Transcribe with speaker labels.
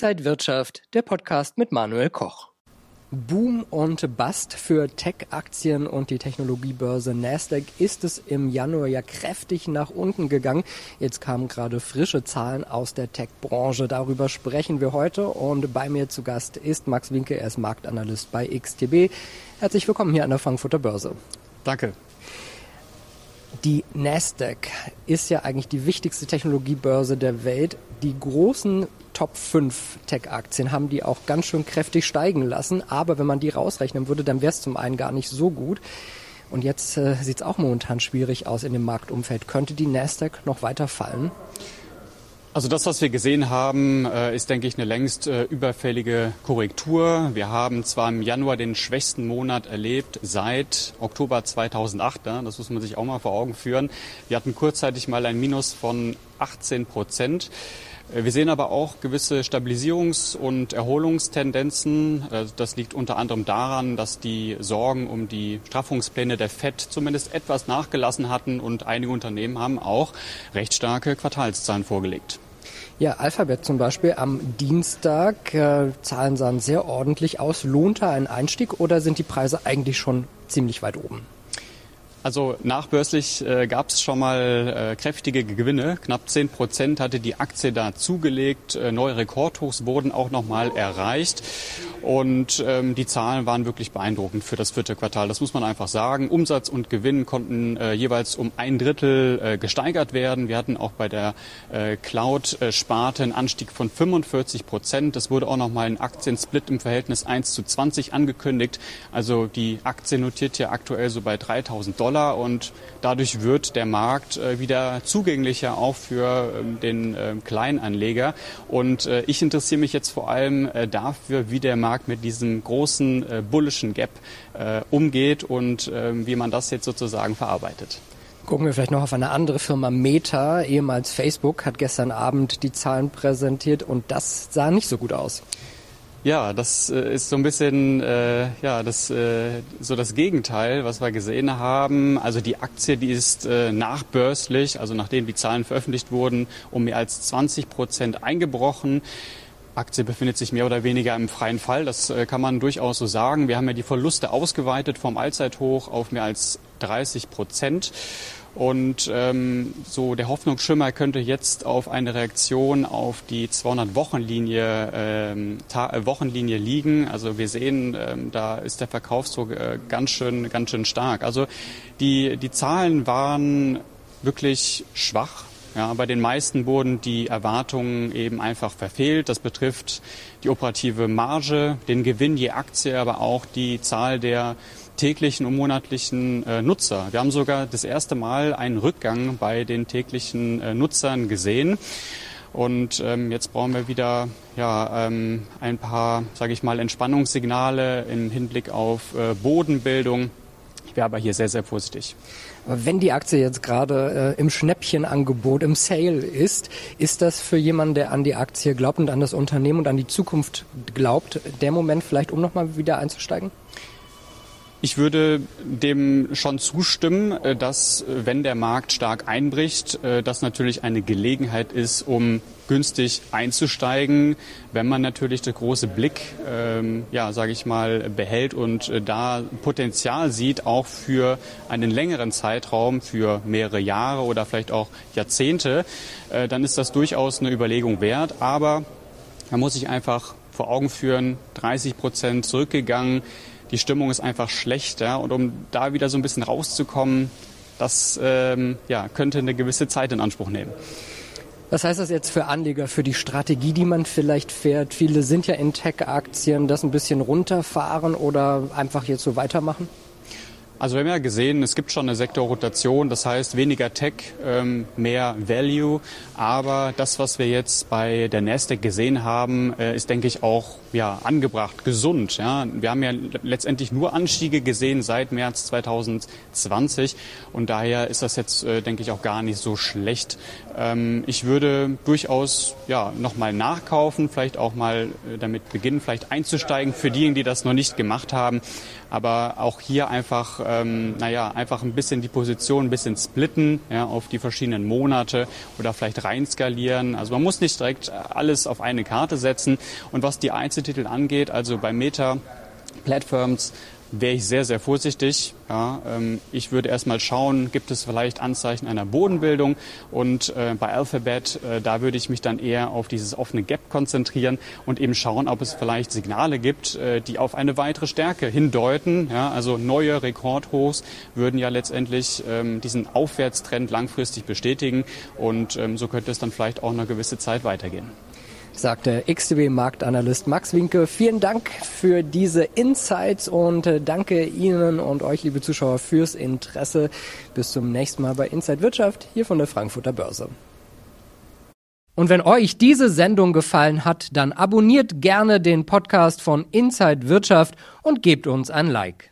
Speaker 1: Inside Wirtschaft, der Podcast mit Manuel Koch. Boom und Bust für Tech-Aktien und die Technologiebörse Nasdaq ist es im Januar ja kräftig nach unten gegangen. Jetzt kamen gerade frische Zahlen aus der Tech-Branche. Darüber sprechen wir heute und bei mir zu Gast ist Max Winke, er ist Marktanalyst bei XTB. Herzlich willkommen hier an der Frankfurter Börse.
Speaker 2: Danke.
Speaker 1: Die Nasdaq ist ja eigentlich die wichtigste Technologiebörse der Welt. Die großen Top 5 Tech-Aktien haben die auch ganz schön kräftig steigen lassen. Aber wenn man die rausrechnen würde, dann wäre es zum einen gar nicht so gut. Und jetzt äh, sieht es auch momentan schwierig aus in dem Marktumfeld. Könnte die Nasdaq noch weiter fallen?
Speaker 2: Also das, was wir gesehen haben, äh, ist, denke ich, eine längst äh, überfällige Korrektur. Wir haben zwar im Januar den schwächsten Monat erlebt seit Oktober 2008. Das muss man sich auch mal vor Augen führen. Wir hatten kurzzeitig mal ein Minus von 18 Prozent. Äh, wir sehen aber auch gewisse Stabilisierungs- und Erholungstendenzen. Das liegt unter anderem daran, dass die Sorgen um die Straffungspläne der FED zumindest etwas nachgelassen hatten und einige Unternehmen haben auch recht starke Quartalszahlen vorgelegt.
Speaker 1: Ja, Alphabet zum Beispiel am Dienstag. Äh, Zahlen sahen sehr ordentlich aus. Lohnt da ein Einstieg oder sind die Preise eigentlich schon ziemlich weit oben?
Speaker 2: Also nachbörslich äh, gab es schon mal äh, kräftige Gewinne. Knapp 10 Prozent hatte die Aktie da zugelegt. Äh, neue Rekordhochs wurden auch noch mal erreicht. Und ähm, die Zahlen waren wirklich beeindruckend für das vierte Quartal. Das muss man einfach sagen. Umsatz und Gewinn konnten äh, jeweils um ein Drittel äh, gesteigert werden. Wir hatten auch bei der äh, Cloud-Sparte einen Anstieg von 45 Prozent. Es wurde auch noch mal ein Aktiensplit im Verhältnis 1 zu 20 angekündigt. Also die Aktie notiert hier aktuell so bei 3000 Dollar und dadurch wird der Markt äh, wieder zugänglicher auch für äh, den äh, Kleinanleger. Und äh, ich interessiere mich jetzt vor allem äh, dafür, wie der Markt Markt mit diesem großen äh, bullischen Gap äh, umgeht und äh, wie man das jetzt sozusagen verarbeitet.
Speaker 1: Gucken wir vielleicht noch auf eine andere Firma. Meta, ehemals Facebook, hat gestern Abend die Zahlen präsentiert und das sah nicht so gut aus.
Speaker 2: Ja, das äh, ist so ein bisschen äh, ja das äh, so das Gegenteil, was wir gesehen haben. Also die Aktie, die ist äh, nachbörslich, also nachdem die Zahlen veröffentlicht wurden, um mehr als 20 Prozent eingebrochen. Aktie befindet sich mehr oder weniger im freien Fall. Das äh, kann man durchaus so sagen. Wir haben ja die Verluste ausgeweitet vom Allzeithoch auf mehr als 30 Prozent. Und ähm, so der Hoffnungsschimmer könnte jetzt auf eine Reaktion auf die 200-Wochenlinie ähm, äh, liegen. Also wir sehen, ähm, da ist der Verkaufsdruck äh, ganz schön ganz schön stark. Also die die Zahlen waren wirklich schwach ja, bei den meisten wurden die Erwartungen eben einfach verfehlt. Das betrifft die operative Marge, den Gewinn je Aktie, aber auch die Zahl der täglichen und monatlichen äh, Nutzer. Wir haben sogar das erste Mal einen Rückgang bei den täglichen äh, Nutzern gesehen. Und ähm, jetzt brauchen wir wieder ja, ähm, ein paar, sage ich mal, Entspannungssignale im Hinblick auf äh, Bodenbildung. Ich wäre aber hier sehr, sehr vorsichtig.
Speaker 1: Wenn die Aktie jetzt gerade äh, im Schnäppchenangebot, im Sale ist, ist das für jemanden, der an die Aktie glaubt und an das Unternehmen und an die Zukunft glaubt, der Moment vielleicht, um nochmal wieder einzusteigen?
Speaker 2: Ich würde dem schon zustimmen, äh, dass äh, wenn der Markt stark einbricht, äh, das natürlich eine Gelegenheit ist, um günstig einzusteigen, wenn man natürlich der große Blick, ähm, ja, sage ich mal, behält und da Potenzial sieht, auch für einen längeren Zeitraum, für mehrere Jahre oder vielleicht auch Jahrzehnte, dann ist das durchaus eine Überlegung wert. Aber man muss sich einfach vor Augen führen, 30 Prozent zurückgegangen die Stimmung ist einfach schlechter. Und um da wieder so ein bisschen rauszukommen, das ähm, ja, könnte eine gewisse Zeit in Anspruch nehmen.
Speaker 1: Was heißt das jetzt für Anleger, für die Strategie, die man vielleicht fährt? Viele sind ja in Tech-Aktien, das ein bisschen runterfahren oder einfach jetzt so weitermachen?
Speaker 2: Also wir haben ja gesehen, es gibt schon eine Sektorrotation, das heißt weniger Tech, ähm, mehr Value. Aber das, was wir jetzt bei der Nasdaq gesehen haben, äh, ist, denke ich, auch ja, angebracht, gesund. Ja. Wir haben ja letztendlich nur Anstiege gesehen seit März 2020 und daher ist das jetzt, äh, denke ich, auch gar nicht so schlecht. Ähm, ich würde durchaus ja, nochmal nachkaufen, vielleicht auch mal äh, damit beginnen, vielleicht einzusteigen für diejenigen, die das noch nicht gemacht haben. Aber auch hier einfach ähm, naja, einfach ein bisschen die Position ein bisschen splitten ja, auf die verschiedenen Monate oder vielleicht reinskalieren. Also man muss nicht direkt alles auf eine Karte setzen. Und was die Einzeltitel angeht, also bei Meta Platforms wäre ich sehr, sehr vorsichtig. Ja, ähm, ich würde erstmal schauen, gibt es vielleicht Anzeichen einer Bodenbildung und äh, bei Alphabet, äh, da würde ich mich dann eher auf dieses offene Gap konzentrieren und eben schauen, ob es vielleicht Signale gibt, äh, die auf eine weitere Stärke hindeuten. Ja, also neue Rekordhochs würden ja letztendlich ähm, diesen Aufwärtstrend langfristig bestätigen und ähm, so könnte es dann vielleicht auch eine gewisse Zeit weitergehen
Speaker 1: sagte XTB-Marktanalyst Max Winke. Vielen Dank für diese Insights und äh, danke Ihnen und euch, liebe Zuschauer, fürs Interesse. Bis zum nächsten Mal bei Inside Wirtschaft hier von der Frankfurter Börse. Und wenn euch diese Sendung gefallen hat, dann abonniert gerne den Podcast von Inside Wirtschaft und gebt uns ein Like.